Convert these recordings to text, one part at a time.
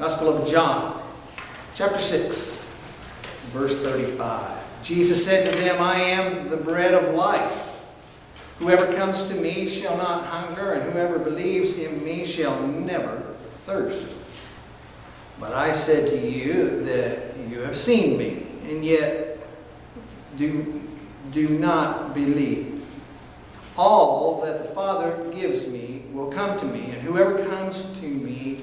Gospel of John, chapter 6, verse 35. Jesus said to them, I am the bread of life. Whoever comes to me shall not hunger, and whoever believes in me shall never thirst. But I said to you that you have seen me, and yet do, do not believe. All that the Father gives me will come to me, and whoever comes to me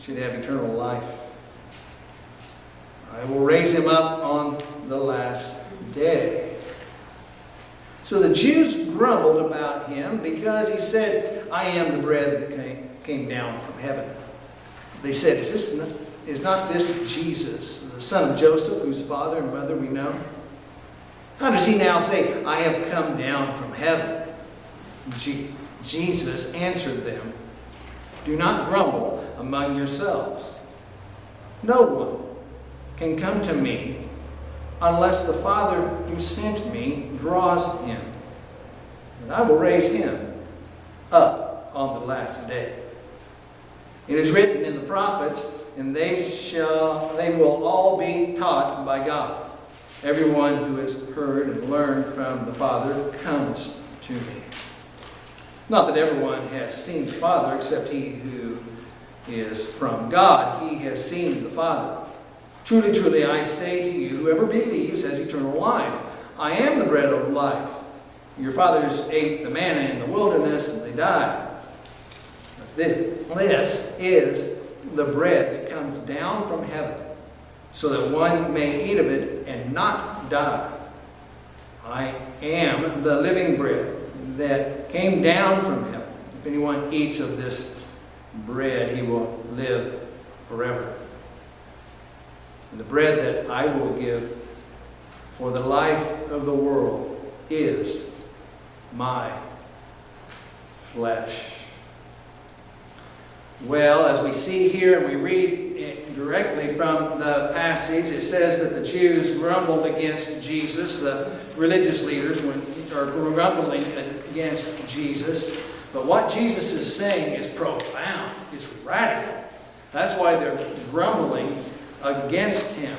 should have eternal life. I will raise him up on the last day. So the Jews grumbled about him because he said, I am the bread that came, came down from heaven. They said, is, this not, is not this Jesus, the son of Joseph, whose father and mother we know? How does he now say, I have come down from heaven? Jesus answered them, Do not grumble among yourselves. No one can come to me unless the Father who sent me draws him. And I will raise him up on the last day. It is written in the prophets, and they shall they will all be taught by God. Everyone who has heard and learned from the Father comes to me. Not that everyone has seen the Father except he who is from God. He has seen the Father. Truly, truly, I say to you, whoever believes has eternal life. I am the bread of life. Your fathers ate the manna in the wilderness and they died. But this, this is the bread that comes down from heaven, so that one may eat of it and not die. I am the living bread that came down from heaven. If anyone eats of this bread, he will live forever. And the bread that I will give for the life of the world is my flesh. Well, as we see here and we read it directly from the passage, it says that the Jews grumbled against Jesus. The religious leaders are grumbling against Jesus. But what Jesus is saying is profound, it's radical. That's why they're grumbling against him.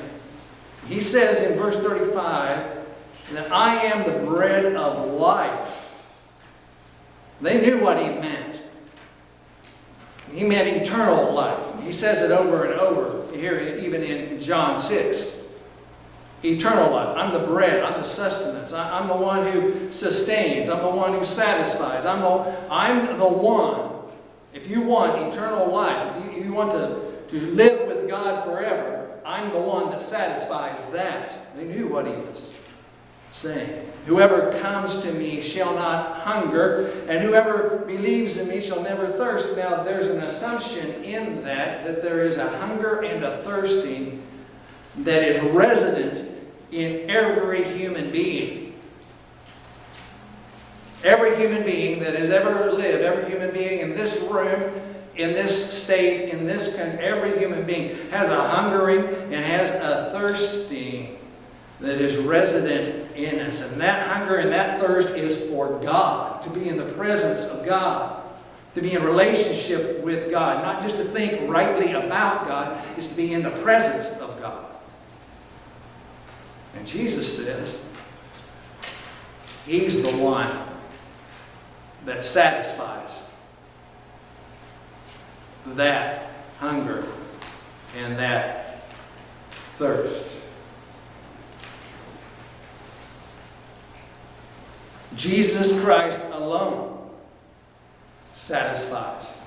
He says in verse 35 that I am the bread of life. They knew what he meant. He meant eternal life. He says it over and over here, even in John 6. Eternal life. I'm the bread. I'm the sustenance. I'm the one who sustains. I'm the one who satisfies. I'm the, I'm the one. If you want eternal life, if you, if you want to, to live with God forever, I'm the one that satisfies that. They knew what he was saying. Whoever comes to me shall not hunger, and whoever believes in me shall never thirst. Now, there's an assumption in that that there is a hunger and a thirsting that is resident in every human being. Every human being that has ever lived, every human being in this room, in this state, in this country, every human being has a hungering and has a thirsting that is resident in us. And that hunger and that thirst is for God, to be in the presence of God, to be in relationship with God, not just to think rightly about God, is to be in the presence of God. And Jesus says, He's the one that satisfies that hunger and that thirst. Jesus Christ alone satisfies.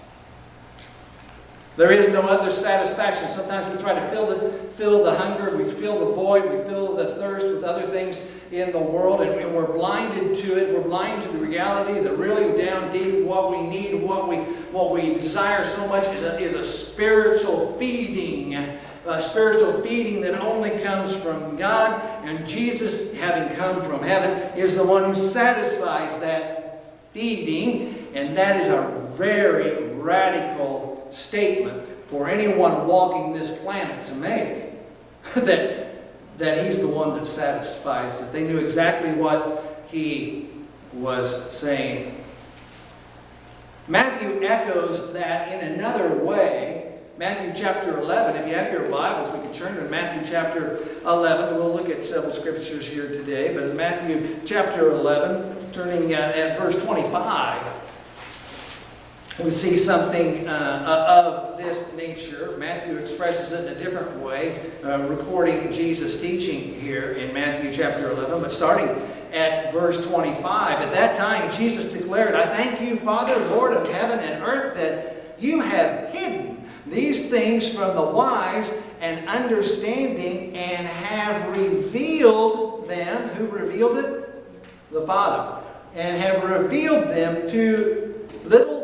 There is no other satisfaction. Sometimes we try to fill the, fill the hunger, we fill the void, we fill the thirst with other things in the world, and, and we're blinded to it. We're blind to the reality, the really down deep, what we need, what we what we desire so much is a, is a spiritual feeding, a spiritual feeding that only comes from God. And Jesus, having come from heaven, is the one who satisfies that feeding. And that is a very radical statement for anyone walking this planet to make. that, that he's the one that satisfies, that they knew exactly what he was saying. Matthew echoes that in another way. Matthew chapter 11, if you have your Bibles, we can turn to Matthew chapter 11. We'll look at several scriptures here today, but in Matthew chapter 11, turning at verse 25, we see something uh, of this nature. Matthew expresses it in a different way, uh, recording Jesus' teaching here in Matthew chapter 11, but starting at verse 25. At that time, Jesus declared, I thank you, Father, Lord of heaven and earth, that you have hidden these things from the wise and understanding and have revealed them. Who revealed it? The Father. And have revealed them to little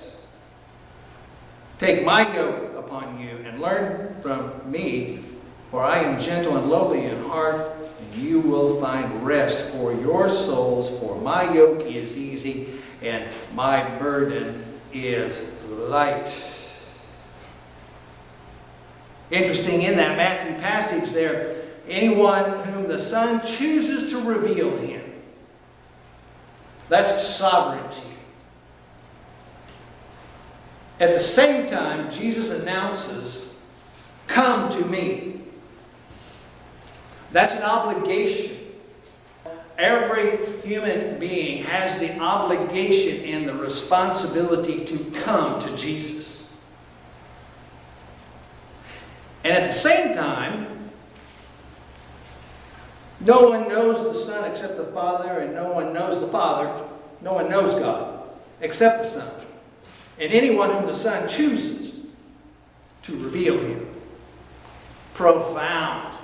Take my yoke upon you and learn from me, for I am gentle and lowly in heart and you will find rest for your souls, for my yoke is easy and my burden is light. Interesting in that Matthew passage there, anyone whom the Son chooses to reveal him. That's sovereignty. At the same time, Jesus announces, Come to me. That's an obligation. Every human being has the obligation and the responsibility to come to Jesus. And at the same time, no one knows the Son except the Father, and no one knows the Father, no one knows God except the Son. And anyone whom the Son chooses to reveal him. Profound.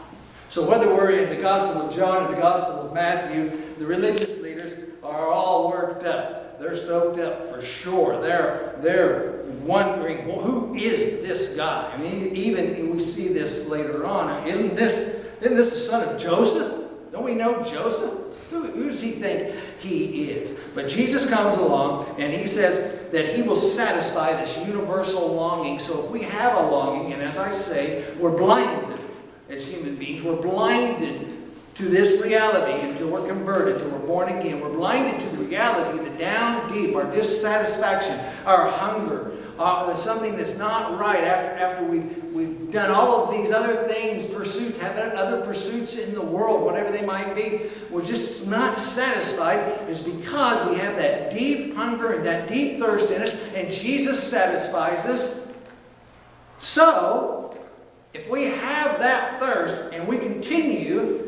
So whether we're in the Gospel of John or the Gospel of Matthew, the religious leaders are all worked up. They're stoked up for sure. They're, they're wondering, well, who is this guy? I mean, even we see this later on. Isn't this, isn't this the son of Joseph? Don't we know Joseph? Who, who does he think he is? But Jesus comes along and he says that he will satisfy this universal longing. So if we have a longing, and as I say, we're blinded as human beings. We're blinded to this reality until we're converted, until we're born again. We're blinded to the reality that down deep, our dissatisfaction, our hunger, uh, something that's not right after, after we've, we've done all of these other things, pursuits, have other pursuits in the world, whatever they might be, we're just not satisfied is because we have that deep hunger and that deep thirst in us, and Jesus satisfies us. So, if we have that thirst and we continue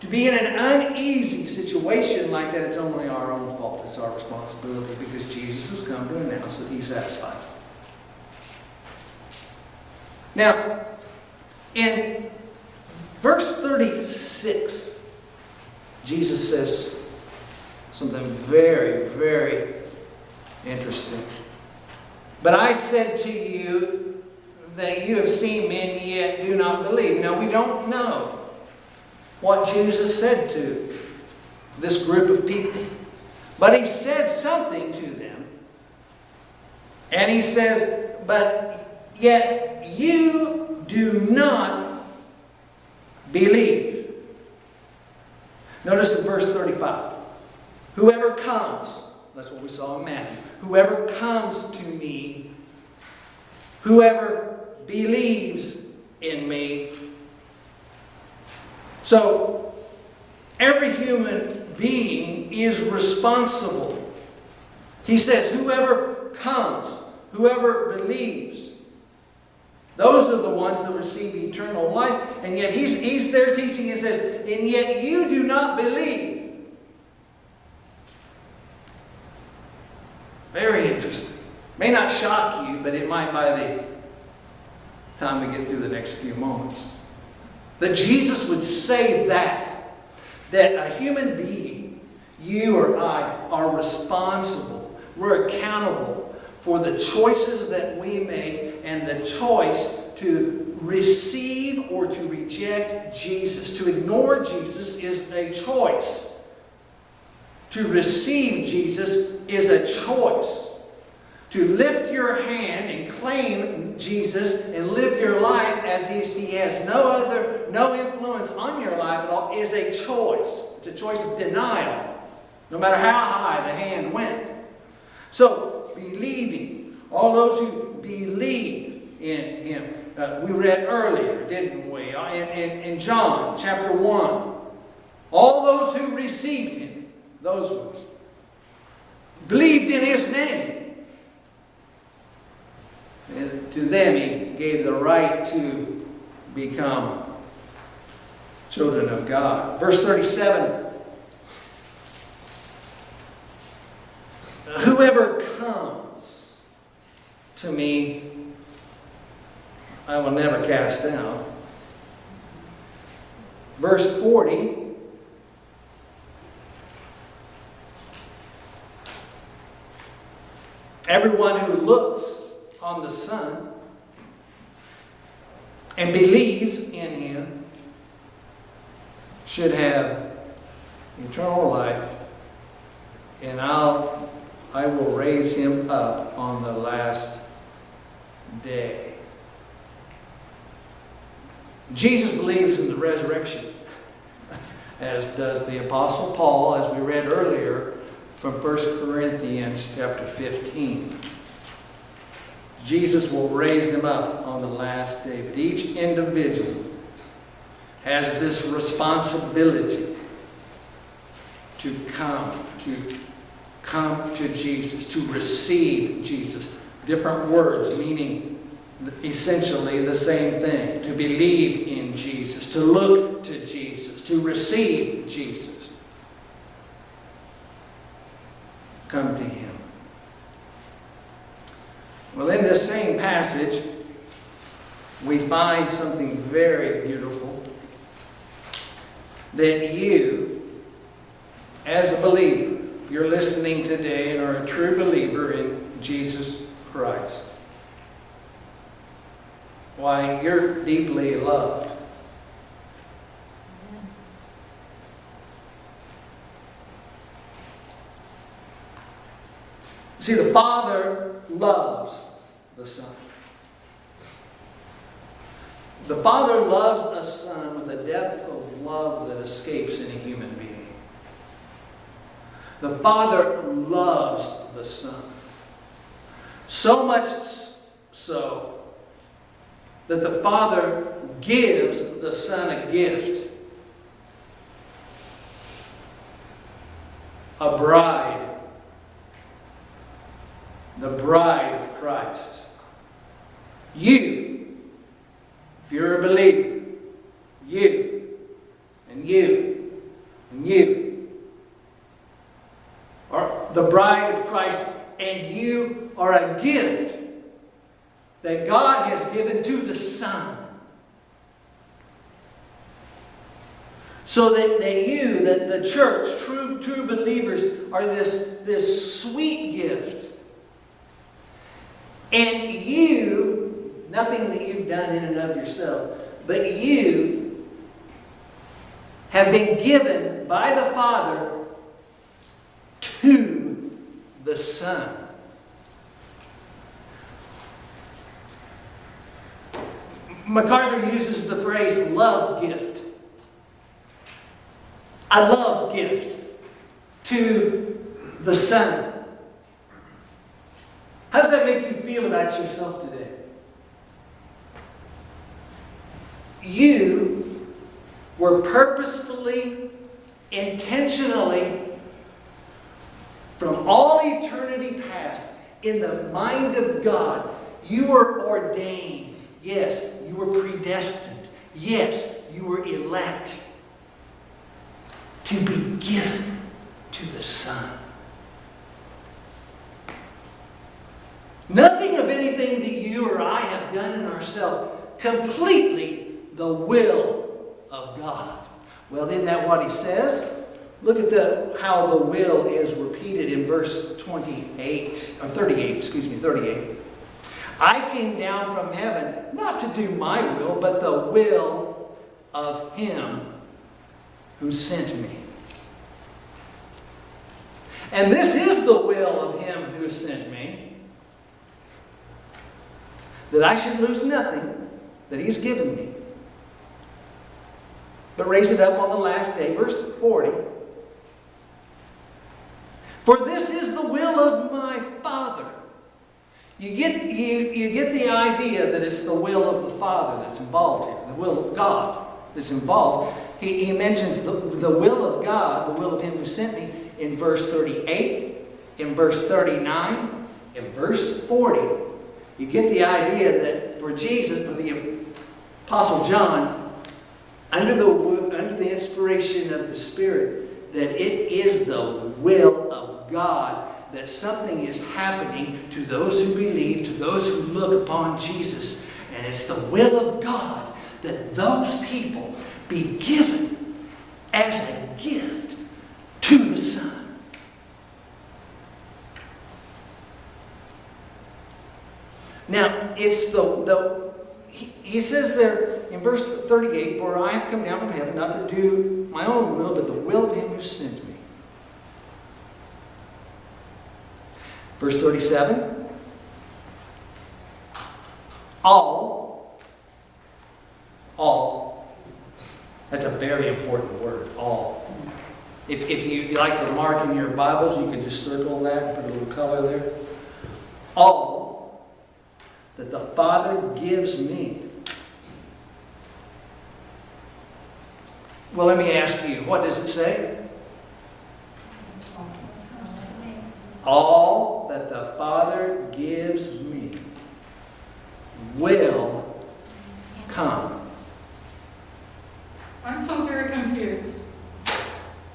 to be in an uneasy situation like that, it's only our own fault. It's our responsibility because Jesus has come to announce that He satisfies it. Now, in verse 36, Jesus says something very, very interesting. But I said to you that you have seen me and yet do not believe. Now, we don't know what Jesus said to this group of people. But he said something to them. And he says, But yet you do not believe. Notice in verse 35 Whoever comes, that's what we saw in Matthew, whoever comes to me, whoever believes in me. So, every human being is responsible. He says, whoever comes, whoever believes. Those are the ones that receive eternal life. And yet he's, he's there teaching and says, and yet you do not believe. Very interesting. May not shock you, but it might by the time we get through the next few moments. That Jesus would say that, that a human being, you or I, are responsible. We're accountable for the choices that we make and the choice to receive or to reject Jesus. To ignore Jesus is a choice. To receive Jesus is a choice. To lift your hand and claim Jesus and live your life as if he has no other, no influence on your life at all is a choice. It's a choice of denial, no matter how high the hand went. So, believing, all those who believe in him. Uh, we read earlier, didn't we? Uh, in, in, in John chapter 1. All those who received him, those ones, believed in his name. And to them, he gave the right to become children of God. Verse 37 Whoever comes to me, I will never cast out. Verse 40 Everyone who looks on the Son and believes in Him should have eternal life, and I'll, I will raise him up on the last day. Jesus believes in the resurrection, as does the Apostle Paul, as we read earlier from 1 Corinthians chapter 15. Jesus will raise them up on the last day. But each individual has this responsibility to come, to come to Jesus, to receive Jesus. Different words meaning essentially the same thing. To believe in Jesus, to look to Jesus, to receive Jesus. Come to Him. Well, in this same passage, we find something very beautiful that you, as a believer, if you're listening today and are a true believer in Jesus Christ, why, you're deeply loved. See, the Father loves the Son. The Father loves a Son with a depth of love that escapes any human being. The Father loves the Son. So much so that the Father gives the Son a gift a bride the bride of Christ. You, if you're a believer, you, and you, and you are the bride of Christ, and you are a gift that God has given to the Son. So that, that you, that the church, true, true believers, are this, this sweet gift. And you, nothing that you've done in and of yourself, but you have been given by the Father to the Son. MacArthur uses the phrase love gift. A love gift to the Son. How does that make you feel about yourself today? You were purposefully, intentionally, from all eternity past, in the mind of God, you were ordained. Yes, you were predestined. Yes, you were elect to be given to the Son. Nothing of anything that you or I have done in ourselves. Completely the will of God. Well, isn't that what he says? Look at the how the will is repeated in verse 28 or 38, excuse me, 38. I came down from heaven not to do my will, but the will of him who sent me. And this is the will of him who sent me that I should lose nothing that he has given me, but raise it up on the last day. Verse 40. For this is the will of my Father. You get, you, you get the idea that it's the will of the Father that's involved here, the will of God that's involved. He, he mentions the, the will of God, the will of Him who sent me, in verse 38, in verse 39, in verse 40. You get the idea that for Jesus, for the Apostle John, under the, under the inspiration of the Spirit, that it is the will of God that something is happening to those who believe, to those who look upon Jesus. And it's the will of God that those people be given as a gift to the Son. Now, it's the, the he, he says there in verse 38, For I have come down from heaven not to do my own will, but the will of him who sent me. Verse 37 All, all, that's a very important word, all. If, if you, like to mark in your Bibles, you can just circle that and put a little color there. All that the Father gives me. Well, let me ask you, what does it say? All that the Father gives me will come. I'm so very confused,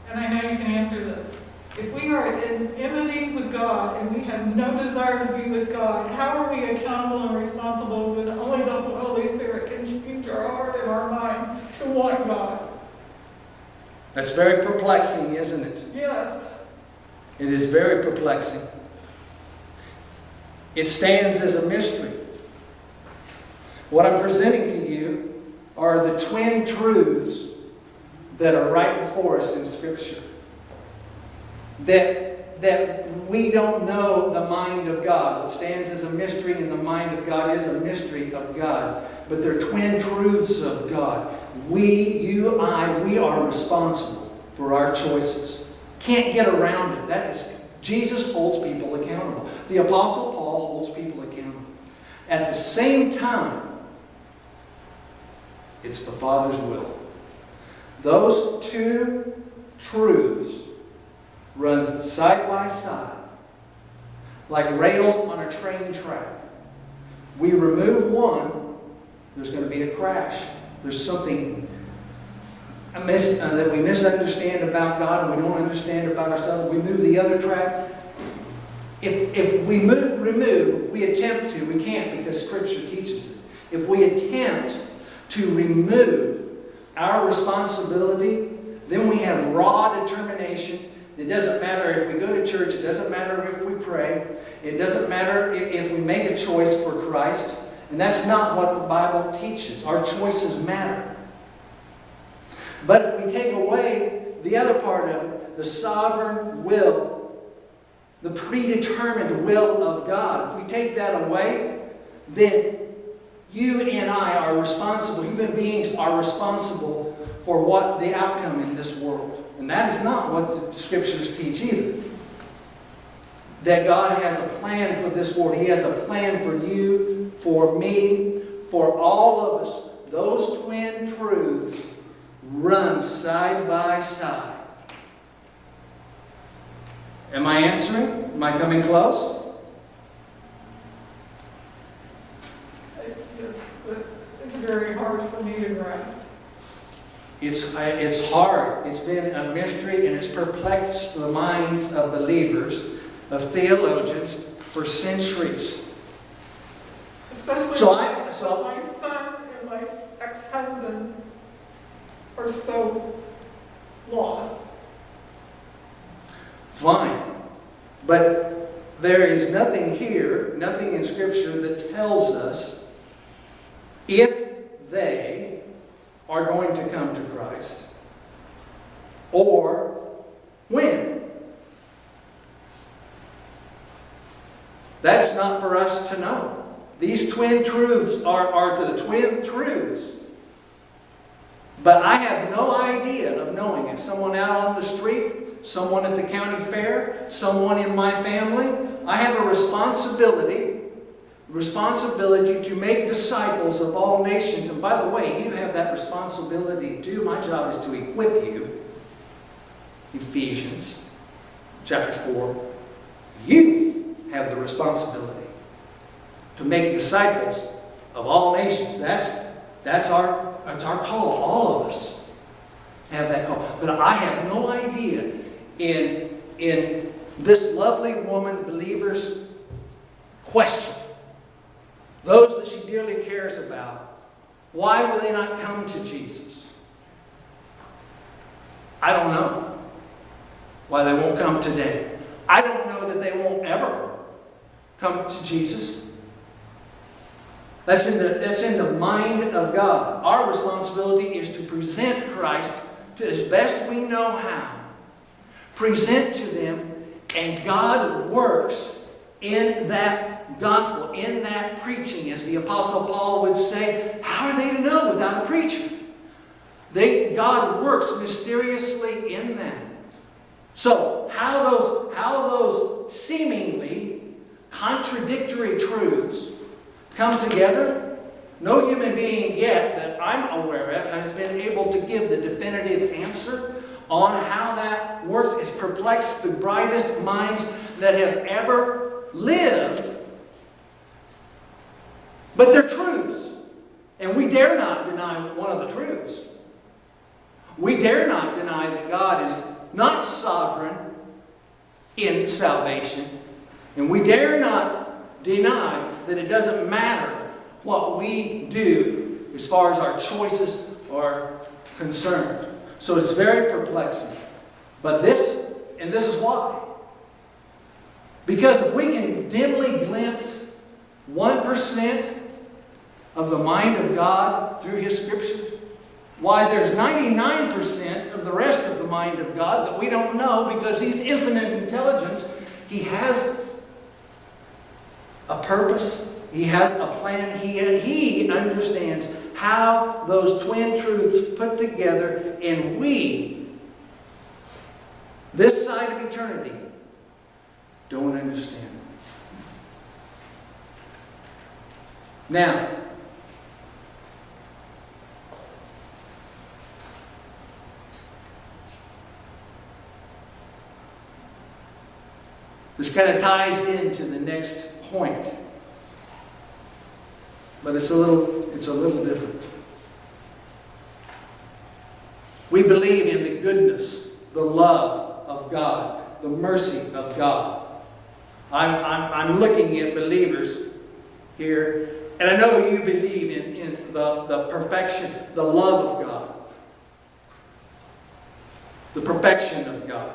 and I know you can answer this. If we are in enmity with God and we have no desire to be with God, how are we accountable and responsible when only the Holy Spirit can change our heart and our mind to want God? That's very perplexing, isn't it? Yes. It is very perplexing. It stands as a mystery. What I'm presenting to you are the twin truths that are right before us in Scripture. That, that we don't know the mind of God. What stands as a mystery in the mind of God is a mystery of God. But they're twin truths of God. We, you, I, we are responsible for our choices. Can't get around it. That is, Jesus holds people accountable. The Apostle Paul holds people accountable. At the same time, it's the Father's will. Those two truths runs side by side, like rails on a train track. We remove one, there's going to be a crash. There's something uh, that we misunderstand about God and we don't understand about ourselves, we move the other track. If, if we move, remove, if we attempt to, we can't because Scripture teaches it. If we attempt to remove our responsibility, then we have raw determination. It doesn't matter if we go to church, it doesn't matter if we pray, it doesn't matter if we make a choice for Christ. And that's not what the Bible teaches. Our choices matter. But if we take away the other part of it, the sovereign will, the predetermined will of God, if we take that away, then you and I are responsible, human beings are responsible for what the outcome in this world. And that is not what the scriptures teach either. That God has a plan for this world. He has a plan for you, for me, for all of us. Those twin truths run side by side. Am I answering? Am I coming close? It's, it's very hard for me to grasp. It's, it's hard. It's been a mystery and it's perplexed the minds of believers, of theologians for centuries. Especially So I- so- my son and my ex-husband are so lost. Fine. But there is nothing here, nothing in Scripture that tells us if they are going to come to Christ or when. That's not for us to know. These twin truths are, are the twin truths. But I have no idea of knowing it. Someone out on the street, someone at the county fair, someone in my family. I have a responsibility, responsibility to make disciples of all nations. And by the way, you have that responsibility too. My job is to equip you. Ephesians chapter 4. You have the responsibility to make disciples of all nations. That's, that's, our, that's our call. All of us have that call. But I have no idea in, in this lovely woman believer's question, those that she dearly cares about, why will they not come to Jesus? I don't know why they won't come today. I don't know that they won't ever come to Jesus. That's in, the, that's in the mind of God. Our responsibility is to present Christ to as best we know how. Present to them, and God works in that gospel, in that preaching. As the Apostle Paul would say, how are they to know without a preacher? They, God works mysteriously in them. So, how those, how those seemingly contradictory truths come together, no human being yet that I'm aware of has been able to give the definitive answer on how that works. It's perplexed the brightest minds that have ever lived. But they're truths. And we dare not deny one of the truths. We dare not deny that God is not sovereign in salvation. And we dare not deny that it doesn't matter what we do as far as our choices are concerned. So it's very perplexing. But this, and this is why. Because if we can dimly glimpse 1% of the mind of God through His Scriptures, why there's 99% of the rest of the mind of God that we don't know because He's infinite intelligence. He has a purpose, He has a plan, He, he understands how those twin truths put together, and we, this side of eternity, don't understand. Now, This kind of ties into the next point. But it's a little, it's a little different. We believe in the goodness, the love of God, the mercy of God. I'm, I'm, I'm looking at believers here, and I know you believe in, in the, the perfection, the love of God, the perfection of God,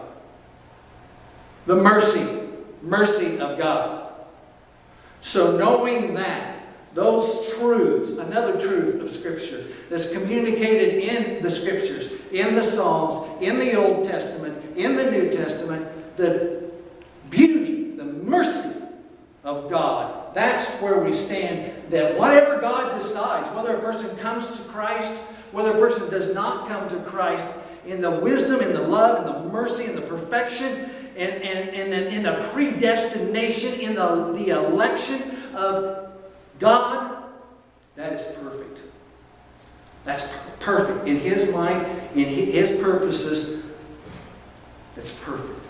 the mercy mercy of God. So, knowing that, those truths, another truth of Scripture that's communicated in the Scriptures, in the Psalms, in the Old Testament, in the New Testament, the beauty, the mercy of God, that's where we stand. That whatever God decides, whether a person comes to Christ, whether a person does not come to Christ, in the wisdom, in the love, in the mercy, in the perfection, and, and, and then in the predestination, in the, the election of God, that is perfect. That's perfect. In His mind, in His purposes, it's perfect.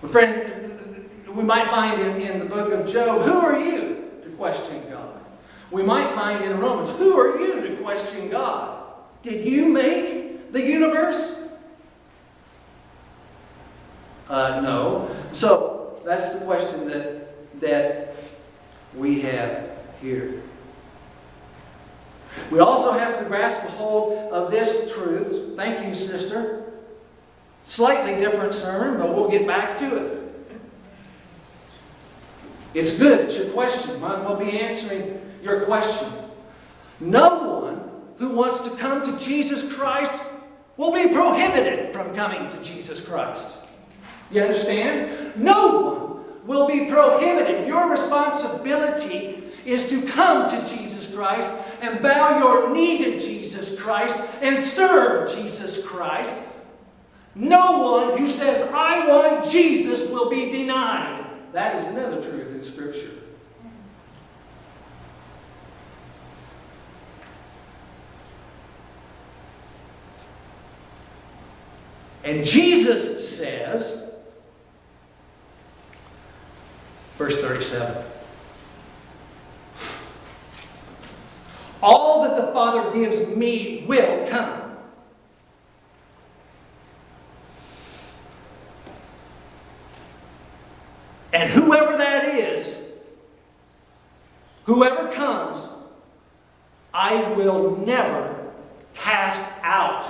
But friend, we might find in, in the book of Job, who are you to question God? We might find in Romans, who are you to question God? Did you make the universe? Uh, no. So that's the question that, that we have here. We also have to grasp a hold of this truth. Thank you, sister. Slightly different sermon, but we'll get back to it. It's good. It's your question. Might as well be answering your question. No one who wants to come to Jesus Christ will be prohibited from coming to Jesus Christ. You understand? No one will be prohibited. Your responsibility is to come to Jesus Christ and bow your knee to Jesus Christ and serve Jesus Christ. No one who says, I want Jesus, will be denied. That is another truth in Scripture. And Jesus says, verse 37, All that the Father gives me will come. And whoever that is, whoever comes, I will never cast out.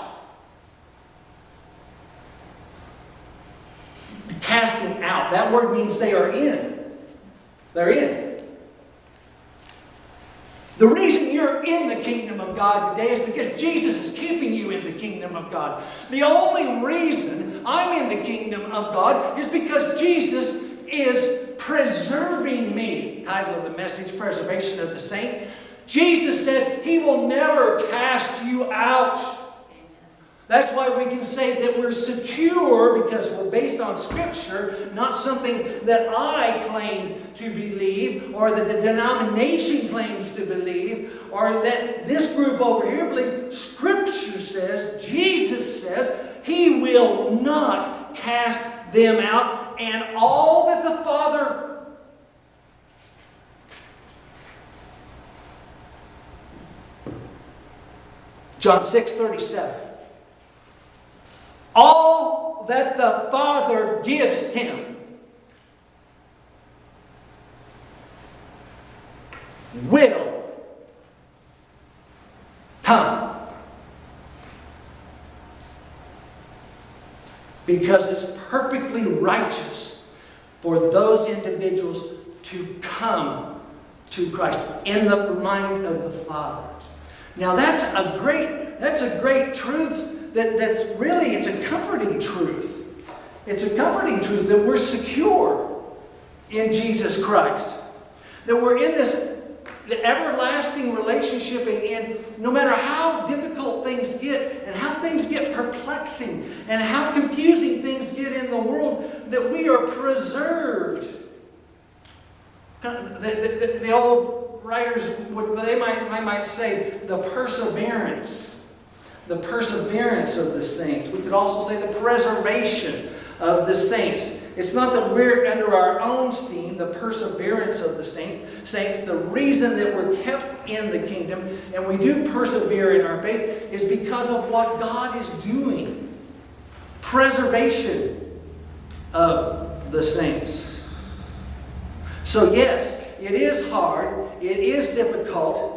Casting out, that word means they are in. They're in. The reason you're in the kingdom of God today is because Jesus is keeping you in the kingdom of God. The only reason I'm in the kingdom of God is because Jesus is preserving me. Title of the message Preservation of the Saint. Jesus says he will never cast you out. That's why we can say that we're secure because we're based on Scripture, not something that I claim to believe or that the denomination claims to believe or that this group over here believes. Scripture says, Jesus says, He will not cast them out, and all that the Father John 6 37. All that the Father gives him will come. Because it's perfectly righteous for those individuals to come to Christ in the mind of the Father. Now that's a great that's a great truth that, that's really, it's a comforting truth. It's a comforting truth that we're secure in Jesus Christ. That we're in this the everlasting relationship and, and no matter how difficult things get and how things get perplexing and how confusing things get in the world that we are preserved the, the, the old writers would they might, they might say the perseverance the perseverance of the saints. We could also say the preservation of the saints. It's not that we're under our own steam, the perseverance of the saints. The reason that we're kept in the kingdom and we do persevere in our faith is because of what God is doing. Preservation of the saints. So, yes, it is hard, it is difficult.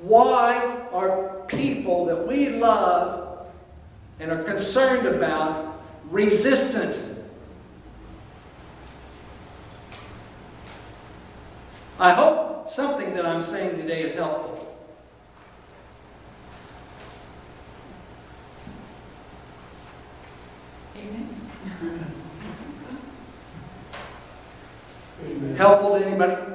Why are people that we love and are concerned about resistant. I hope something that I'm saying today is helpful. Amen. Helpful to anybody?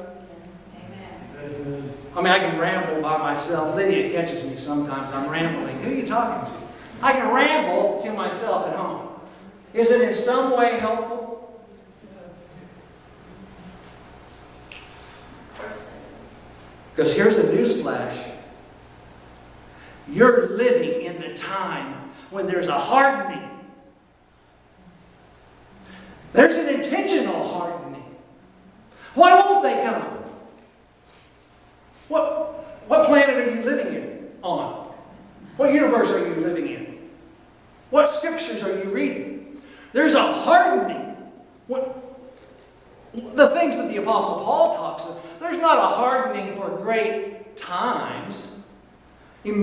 I mean, I can ramble by myself. Lydia catches me sometimes. I'm rambling. Who are you talking to? I can ramble to myself at home. Is it in some way helpful? Because here's a newsflash. You're living in the time when there's a hardening. There's an intentional hardening. Why won't they come?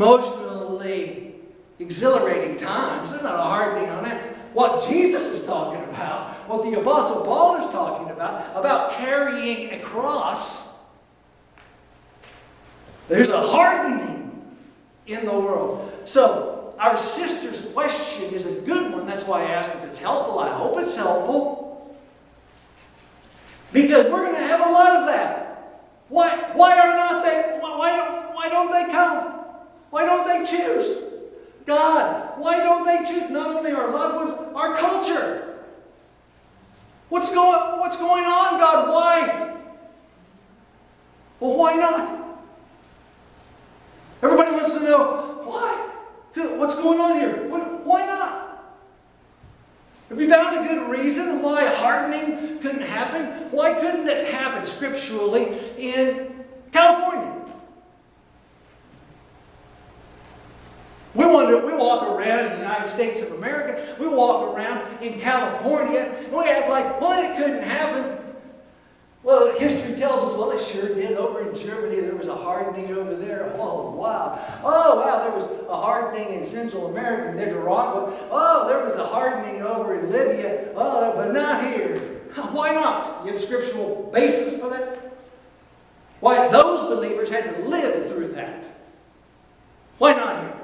nós well, it sure did. Over in Germany, there was a hardening over there. Oh, wow. Oh, wow, there was a hardening in Central America, Nicaragua. Oh, there was a hardening over in Libya. Oh, but not here. Why not? You have scriptural basis for that? Why, those believers had to live through that. Why not here?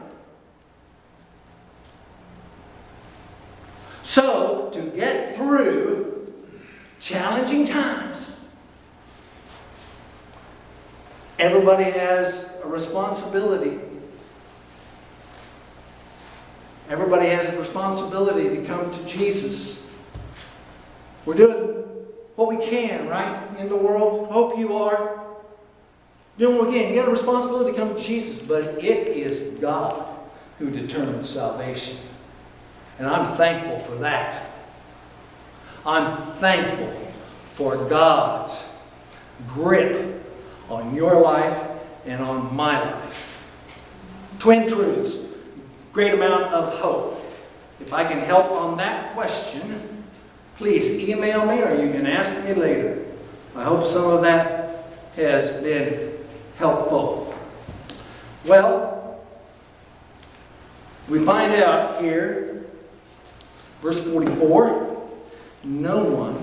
So, to get through challenging times, everybody has a responsibility. Everybody has a responsibility to come to Jesus. We're doing what we can, right, in the world. Hope you are. Doing what we can. You got a responsibility to come to Jesus, but it is God who determines salvation. And I'm thankful for that. I'm thankful for God's grip on your life and on my life. Twin truths, great amount of hope. If I can help on that question, please email me or you can ask me later. I hope some of that has been helpful. Well, we find out here Verse 44 No one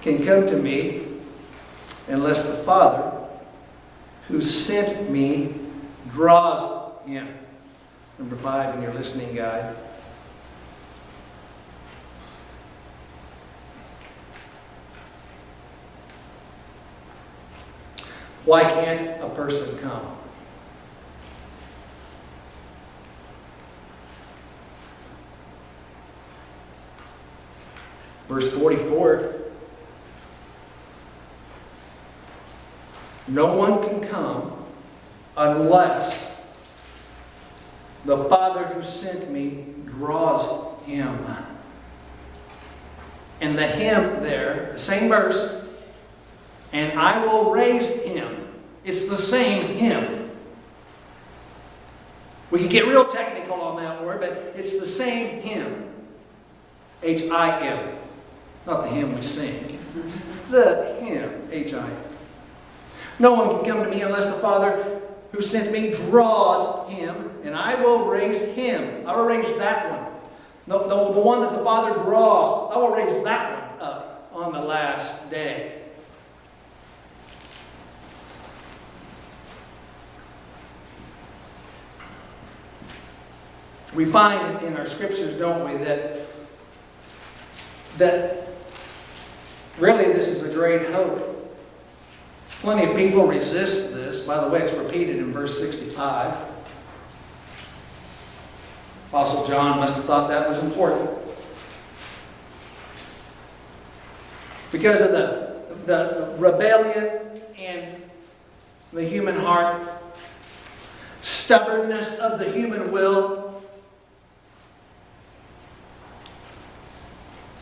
can come to me unless the Father who sent me draws him. Number five in your listening guide. Why can't a person come? Verse 44 No one can come unless the Father who sent me draws him. And the him there, the same verse, and I will raise him. It's the same him. We can get real technical on that word, but it's the same him. H I M. Not the hymn we sing. The hymn, H-I-M. No one can come to me unless the Father who sent me draws him, and I will raise him. I will raise that one. The, the, the one that the Father draws, I will raise that one up on the last day. We find in our scriptures, don't we, that, that Really, this is a great hope. Plenty of people resist this. By the way, it's repeated in verse 65. Apostle John must have thought that was important. Because of the, the rebellion in the human heart, stubbornness of the human will,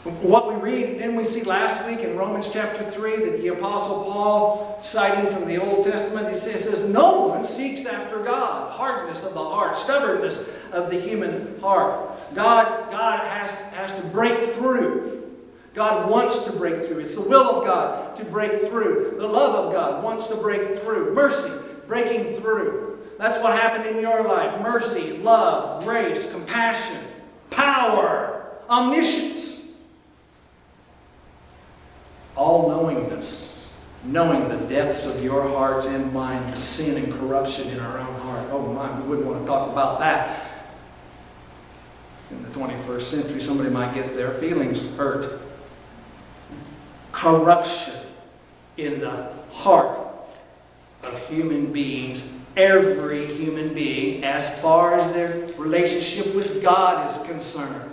What we read, didn't we see last week in Romans chapter 3 that the Apostle Paul, citing from the Old Testament, he says, No one seeks after God. Hardness of the heart, stubbornness of the human heart. God, God has, has to break through. God wants to break through. It's the will of God to break through. The love of God wants to break through. Mercy, breaking through. That's what happened in your life. Mercy, love, grace, compassion, power, omniscience all knowingness, knowing the depths of your heart and mind, the sin and corruption in our own heart. Oh my, we wouldn't want to talk about that. In the 21st century, somebody might get their feelings hurt. Corruption in the heart of human beings, every human being, as far as their relationship with God is concerned.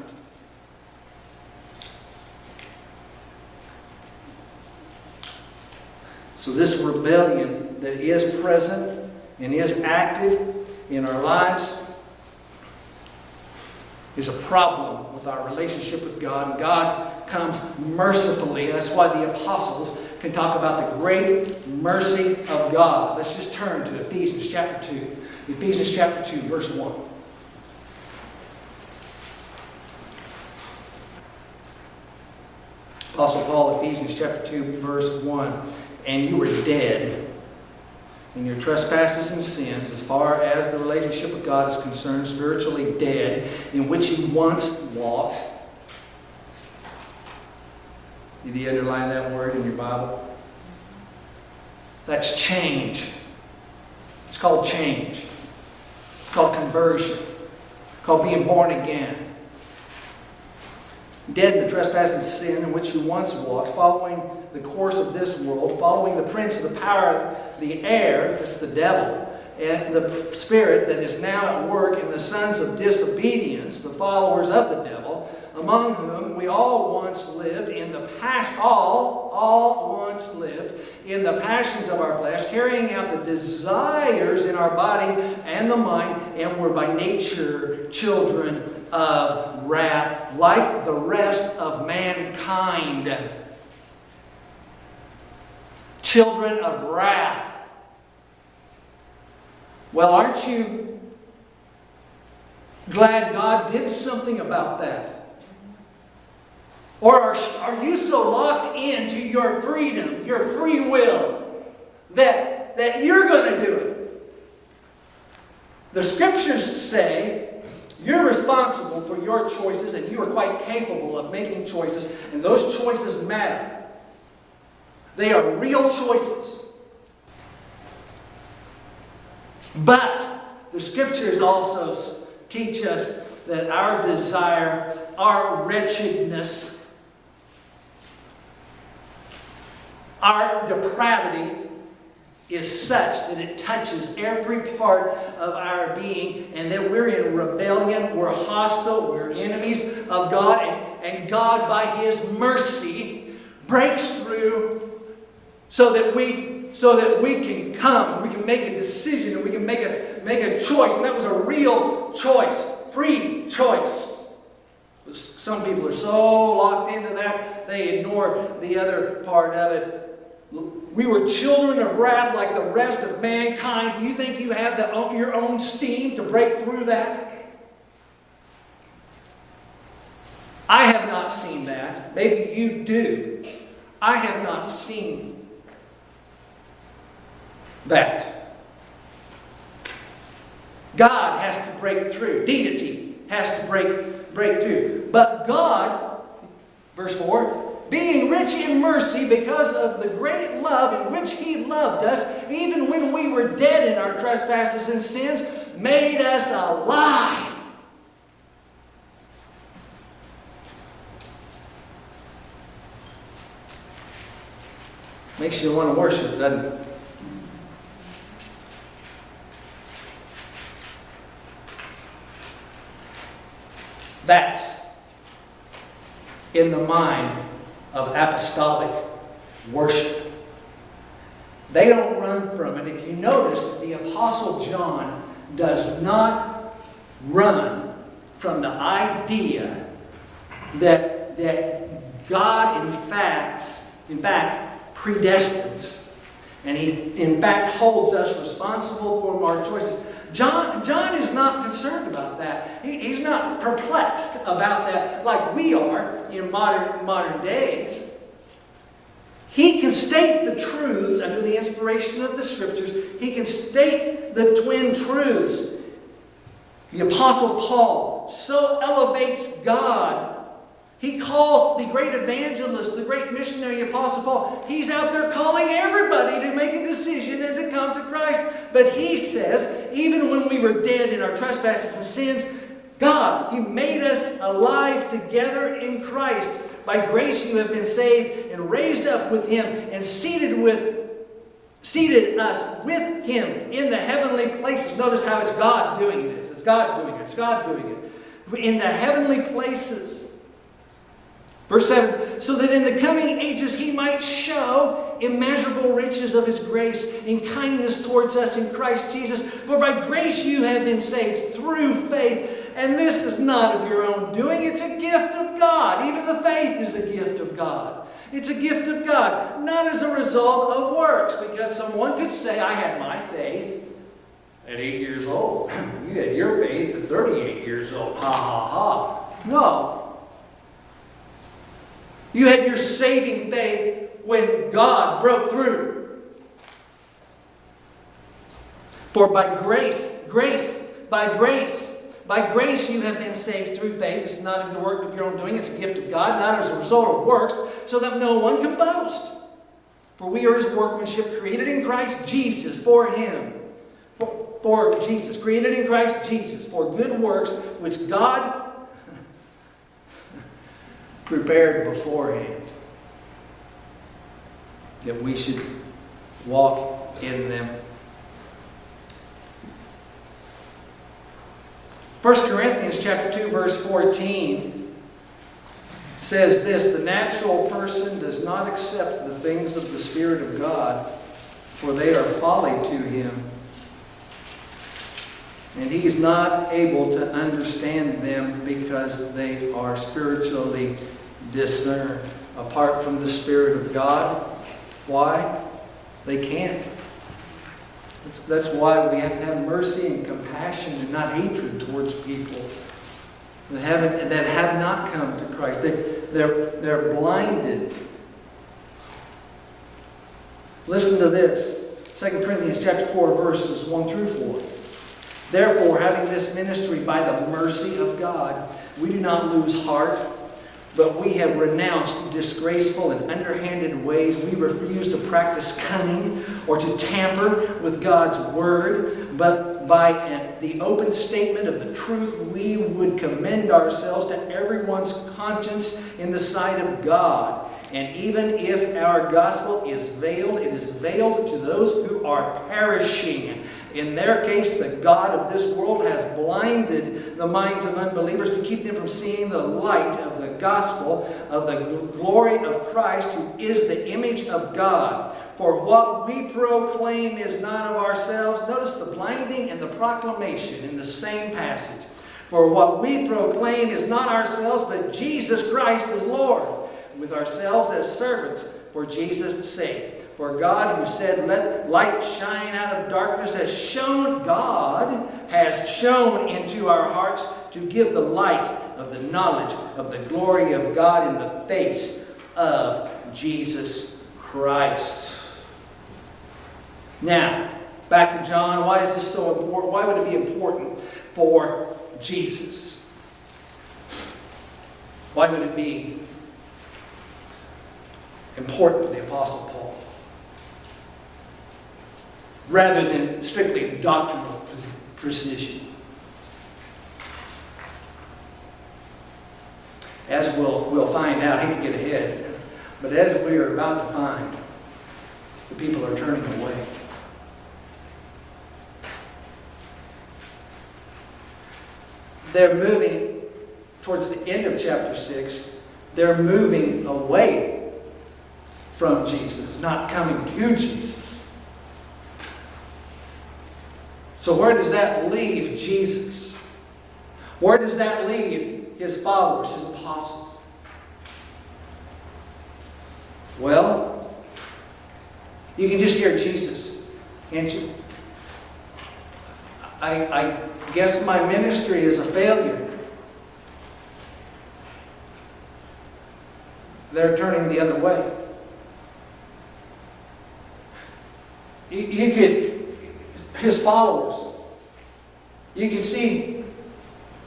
So, this rebellion that is present and is active in our lives is a problem with our relationship with God. And God comes mercifully. That's why the apostles can talk about the great mercy of God. Let's just turn to Ephesians chapter 2. Ephesians chapter 2, verse 1. Apostle Paul, Ephesians chapter 2, verse 1 and you were dead in your trespasses and sins, as far as the relationship with God is concerned, spiritually dead, in which you once walked. Did you underline that word in your Bible? That's change. It's called change. It's called conversion. It's called being born again. Dead in the trespass and sin in which you once walked, following the course of this world, following the prince of the power of the air, that's the devil, and the spirit that is now at work in the sons of disobedience, the followers of the devil, among whom we all once lived in the passion, all, all once lived in the passions of our flesh, carrying out the desires in our body and the mind, and were by nature children of wrath, like the rest of mankind children of wrath. Well, aren't you glad God did something about that? Or are, are you so locked into your freedom, your free will, that, that you're going to do it? The scriptures say you're responsible for your choices and you are quite capable of making choices, and those choices matter. They are real choices. But the scriptures also teach us that our desire, our wretchedness, our depravity is such that it touches every part of our being and that we're in rebellion, we're hostile, we're enemies of God, and, and God, by His mercy, breaks through so that we so that we can come and we can make a decision and we can make a make a choice. And that was a real choice free choice. Some people are so locked into that they ignore the other part of it we were children of wrath like the rest of mankind do you think you have the, your own steam to break through that i have not seen that maybe you do i have not seen that. God has to break through. Deity has to break, break through. But God, verse 4, being rich in mercy because of the great love in which He loved us, even when we were dead in our trespasses and sins, made us alive. Makes you want to worship, doesn't it? That's in the mind of apostolic worship. They don't run from it. If you notice, the Apostle John does not run from the idea that, that God in fact, in fact, predestines. And he in fact holds us responsible for our choices. John, John is not concerned about that. He, he's not perplexed about that like we are in modern, modern days. He can state the truths under the inspiration of the scriptures. He can state the twin truths. The Apostle Paul so elevates God he calls the great evangelist, the great missionary apostle Paul, he's out there calling everybody to make a decision and to come to Christ. But he says, even when we were dead in our trespasses and sins, God, He made us alive together in Christ. By grace you have been saved and raised up with Him and seated with seated us with Him in the heavenly places. Notice how it's God doing this. It's God doing it. It's God doing it. In the heavenly places. Verse 7 So that in the coming ages he might show immeasurable riches of his grace in kindness towards us in Christ Jesus. For by grace you have been saved through faith. And this is not of your own doing, it's a gift of God. Even the faith is a gift of God. It's a gift of God, not as a result of works, because someone could say, I had my faith at eight years old. you had your faith at 38 years old. Ha ha ha. No, you had your saving faith when God broke through. For by grace, grace, by grace, by grace you have been saved through faith. It's not in the work of your own doing, it's a gift of God, not as a result of works, so that no one can boast. For we are his workmanship, created in Christ Jesus for him. For, for Jesus, created in Christ Jesus, for good works, which God prepared beforehand that we should walk in them. 1 Corinthians chapter 2 verse 14 says this, the natural person does not accept the things of the spirit of God for they are folly to him and he is not able to understand them because they are spiritually discerned. Apart from the Spirit of God, why? They can't. That's, that's why we have to have mercy and compassion and not hatred towards people that, haven't, that have not come to Christ. They, they're, they're blinded. Listen to this. 2 Corinthians chapter 4, verses 1 through 4. Therefore, having this ministry by the mercy of God, we do not lose heart, but we have renounced disgraceful and underhanded ways. We refuse to practice cunning or to tamper with God's word, but by the open statement of the truth, we would commend ourselves to everyone's conscience in the sight of God. And even if our gospel is veiled, it is veiled to those who are perishing. In their case, the God of this world has blinded the minds of unbelievers to keep them from seeing the light of the gospel of the glory of Christ, who is the image of God. For what we proclaim is not of ourselves. Notice the blinding and the proclamation in the same passage. For what we proclaim is not ourselves, but Jesus Christ is Lord with ourselves as servants for Jesus' sake. For God, who said, Let light shine out of darkness, has shone, God has shone into our hearts to give the light of the knowledge of the glory of God in the face of Jesus Christ. Now, back to John. Why is this so important? Why would it be important for Jesus? Why would it be important for the Apostle Paul. Rather than strictly doctrinal precision. As we'll, we'll find out, I hate to get ahead, but as we are about to find, the people are turning away. They're moving towards the end of chapter 6, they're moving away from Jesus, not coming to Jesus. So, where does that leave Jesus? Where does that leave his followers, his apostles? Well, you can just hear Jesus, can't you? I, I guess my ministry is a failure. They're turning the other way. You, you could, his followers, you can see,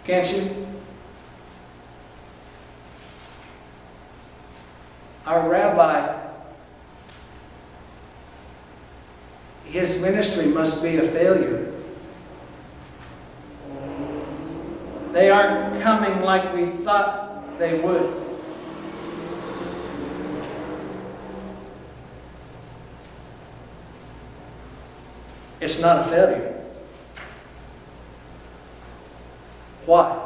can't you? Our rabbi, his ministry must be a failure. They aren't coming like we thought they would. It's not a failure. Why?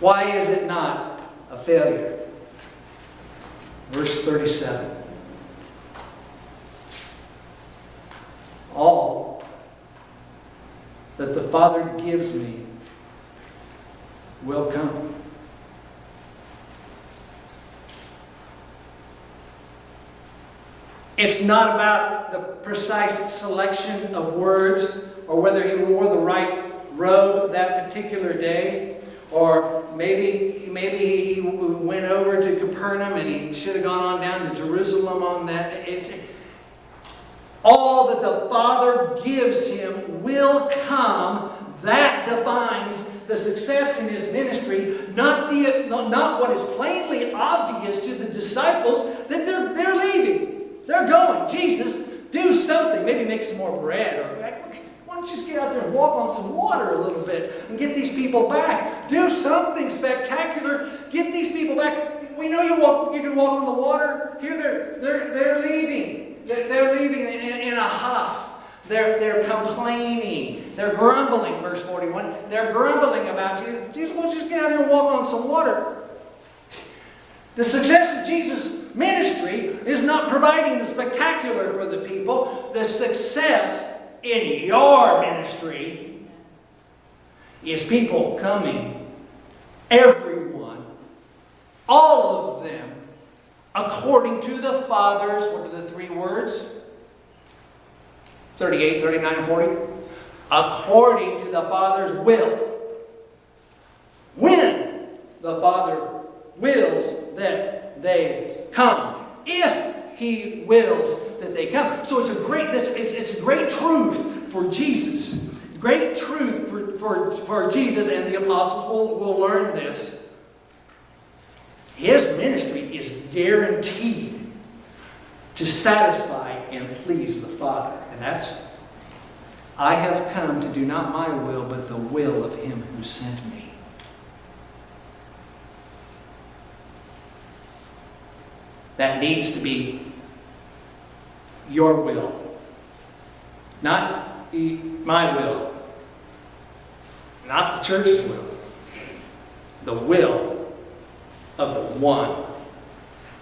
Why is it not a failure? Verse 37. All that the Father gives me will come. It's not about the precise selection of words or whether he wore the right robe that particular day or maybe maybe he went over to Capernaum and he should have gone on down to Jerusalem on that. It's all that the Father gives him will come. That defines the success in his ministry not the not what is plainly obvious to the disciples that they're they're going. Jesus, do something. Maybe make some more bread. Or why don't you just get out there and walk on some water a little bit and get these people back? Do something spectacular. Get these people back. We know you walk. You can walk on the water. Here they're they're they're leaving. They're, leaving in, in a huff. They're, they're complaining. They're grumbling, verse 41. They're grumbling about you. Jesus, why don't you just get out here and walk on some water? The success of Jesus' ministry is not providing the spectacular for the people. The success in your ministry is people coming, everyone, all of them, according to the Father's, what are the three words? 38, 39, and 40. According to the Father's will. When the Father wills that they come. If he wills that they come. So it's a great, it's, a great truth for Jesus. Great truth for, for, for Jesus, and the apostles will, will learn this. His ministry is guaranteed to satisfy and please the Father. And that's, I have come to do not my will, but the will of him who sent me. That needs to be your will, not my will, not the church's will, the will of the one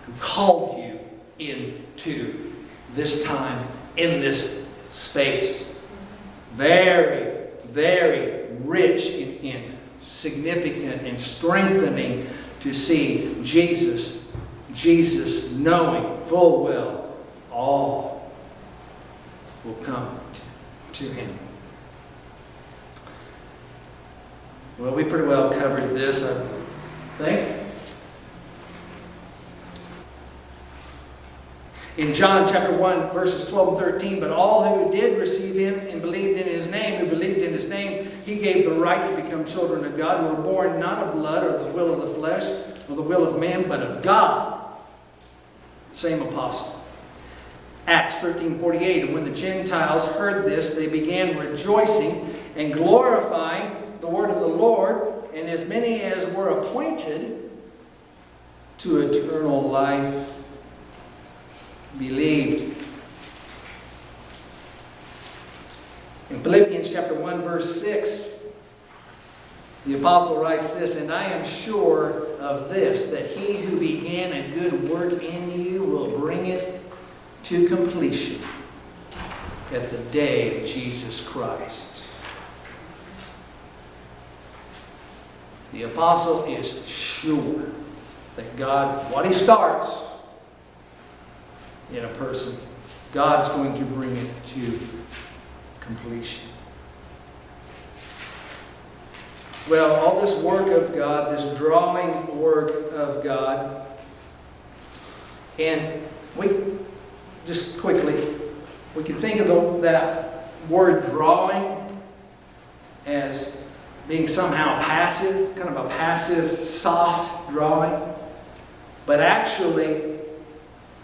who called you into this time, in this space. Very, very rich in significant and strengthening to see Jesus Jesus, knowing full well all will come to, him. Well, we pretty well covered this, I think. In John chapter 1, verses 12 and 13, but all who did receive him and believed in his name, who believed in his name, he gave the right to become children of God, who were born not of blood or the will of the flesh or the will of man, but of God. Same apostle. Acts 13:48 and when the Gentiles heard this they began rejoicing and glorifying the word of the Lord and as many as were appointed to eternal life believed. In Philippians chapter 1 verse 6 the apostle writes this, and I am sure of this, that he who began a good work in you will bring it to completion at the day of Jesus Christ. The apostle is sure that God, what he starts in a person, God's going to bring it to completion. Well, all this work of God, this drawing work of God, and we just quickly, we can think of the, that word drawing as being somehow passive, kind of a passive, soft drawing. But actually,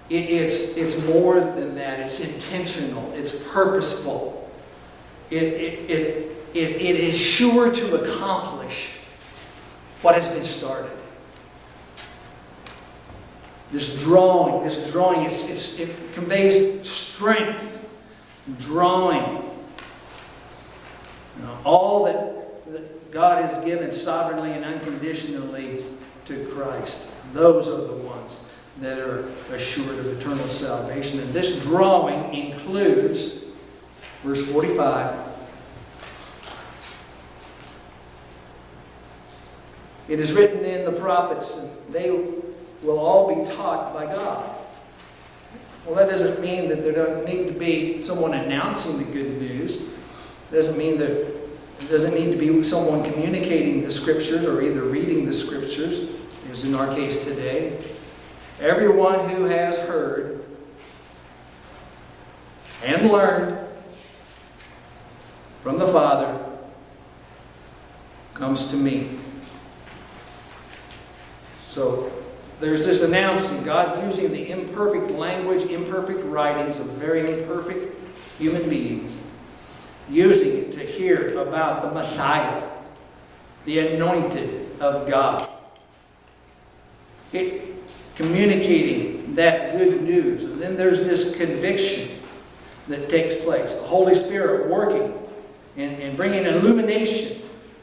it, it's, it's more than that. It's intentional, it's purposeful. It, it, it, it, it is sure to accomplish what has been started. This drawing, this drawing, it's, it's, it conveys strength, drawing. You know, all that, that God has given sovereignly and unconditionally to Christ. Those are the ones that are assured of eternal salvation. And this drawing includes, verse 45, it is written in the prophets, and they will all be taught by God. Well, that doesn't mean that there doesn't need to be someone announcing the good news. It doesn't mean that it doesn't need to be someone communicating the scriptures or either reading the scriptures, as in our case today. Everyone who has heard and learned from the Father comes to me. So there's this announcing, God using the imperfect language, imperfect writings of very imperfect human beings, using it to hear about the Messiah, the anointed of God. It, communicating that good news. And then there's this conviction that takes place. The Holy Spirit working and, and bringing illumination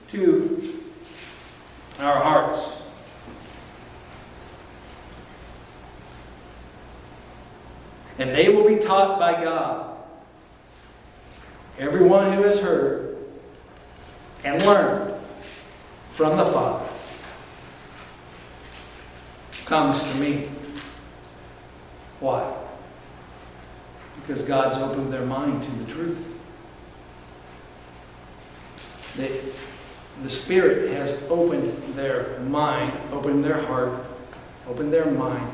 to our hearts. And they will be taught by God. Everyone who has heard and learned from the Father comes to me. Why? Because God's opened their mind to the truth. They, the Spirit has opened their mind, opened their heart, opened their mind,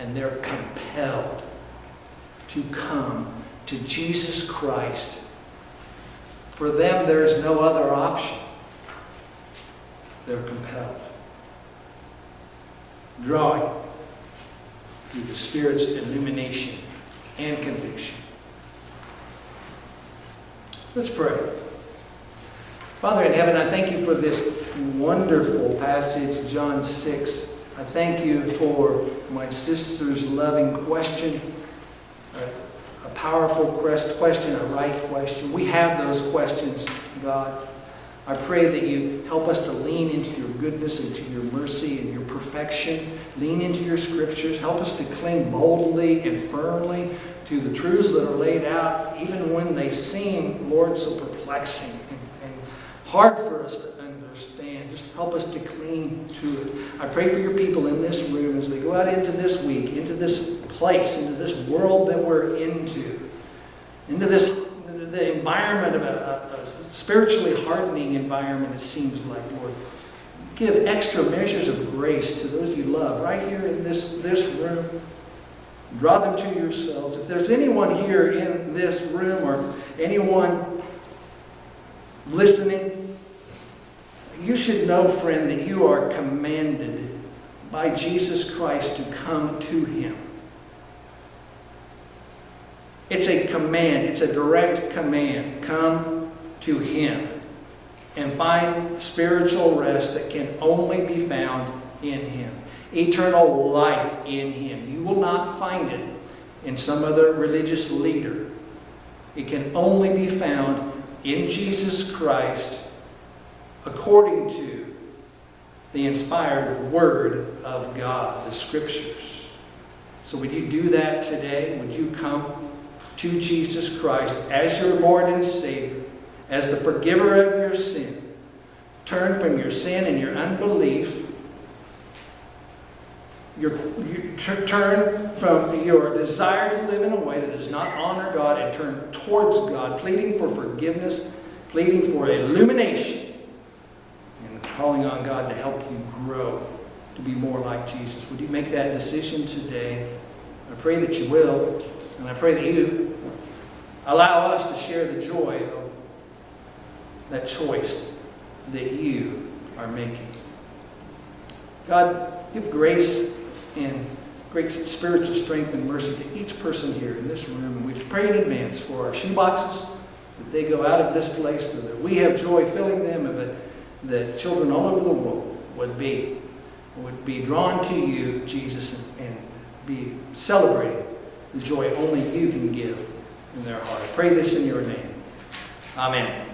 and they're compelled to come to Jesus Christ. For them, there is no other option. They're compelled. Drawing through the Spirit's illumination and conviction. Let's pray. Father in heaven, I thank you for this wonderful passage, John 6. I thank you for my sister's loving question a, a powerful question, a right question. We have those questions, God. I pray that you help us to lean into your goodness, and to your mercy, and your perfection. Lean into your scriptures. Help us to cling boldly and firmly to the truths that are laid out, even when they seem, Lord, so perplexing and, and hard for us to understand. Just help us to cling to it. I pray for your people in this room as they go out into this week, into this place, into this world that we're into, into this the environment of a, a, spiritually hardening environment, it seems like, Lord. Give extra measures of grace to those you love right here in this, this room. Draw them to yourselves. If there's anyone here in this room or anyone listening, you should know, friend, that you are commanded by Jesus Christ to come to Him. It's a command, it's a direct command. Come to Him and find spiritual rest that can only be found in Him. Eternal life in Him. You will not find it in some other religious leader. It can only be found in Jesus Christ according to the inspired Word of God, the Scriptures. So, would you do that today? Would you come to Jesus Christ as your Lord and Savior, as the forgiver of your sin, turn from your sin and your unbelief. Your, you turn from your desire to live in a way that does not honor God and turn towards God, pleading for forgiveness, pleading for illumination, and calling on God to help you grow to be more like Jesus. Would you make that decision today? I pray that you will, and I pray that you allow us to share the joy of that choice that you are making. God, give grace and great spiritual strength and mercy to each person here in this room. And we pray in advance for our shoeboxes, that they go out of this place, so that we have joy filling them, and that, that children all over the world would be, would be drawn to you, Jesus, and, and be celebrating the joy only you can give in their heart. I pray this in your name. Amen.